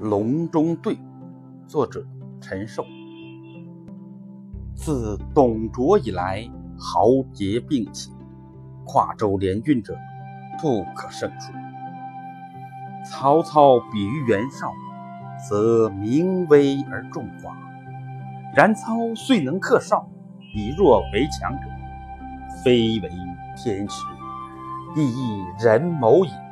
隆中对，作者陈寿。自董卓以来，豪杰并起，跨州联军者不可胜数。曹操比于袁绍，则名威而众寡；然操虽能克绍，以弱为强者，非为天时，亦亦人谋也。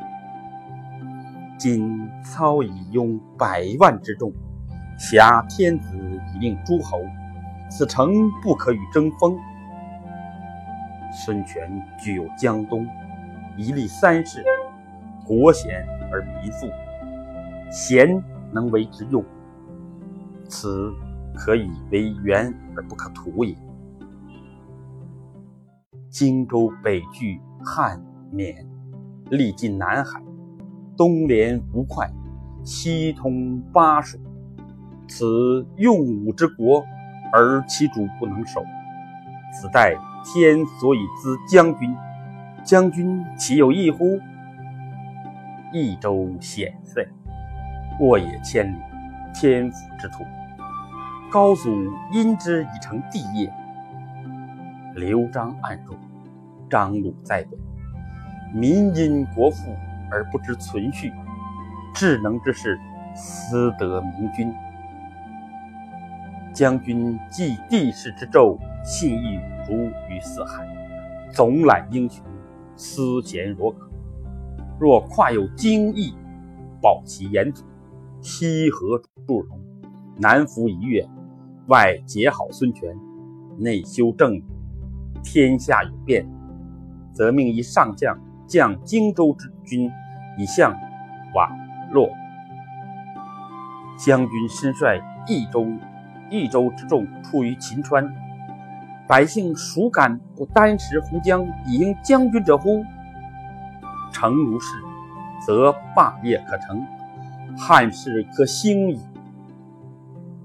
今操以拥百万之众，挟天子以令诸侯，此诚不可与争锋。孙权具有江东，一立三世，国贤而民富，贤能为之用，此可以为援而不可图也。荆州北据汉缅，历尽南海。东连吴会，西通巴蜀，此用武之国，而其主不能守。此待天所以资将军，将军岂有异乎？益州险塞，沃野千里，天府之土，高祖因之以成帝业。刘璋暗中，张鲁在北，民因国富。而不知存续，智能之士，思得明君。将军继帝室之胄，信义如于四海，总揽英雄，思贤若渴。若跨有荆益，保其严土，西河祝融，南服夷越，外结好孙权，内修正义，天下有变，则命一上将。将荆州之军以向瓦洛，将军身率益州益州之众出于秦川，百姓孰敢不单食胡浆以应将军者乎？诚如是，则霸业可成，汉室可兴矣。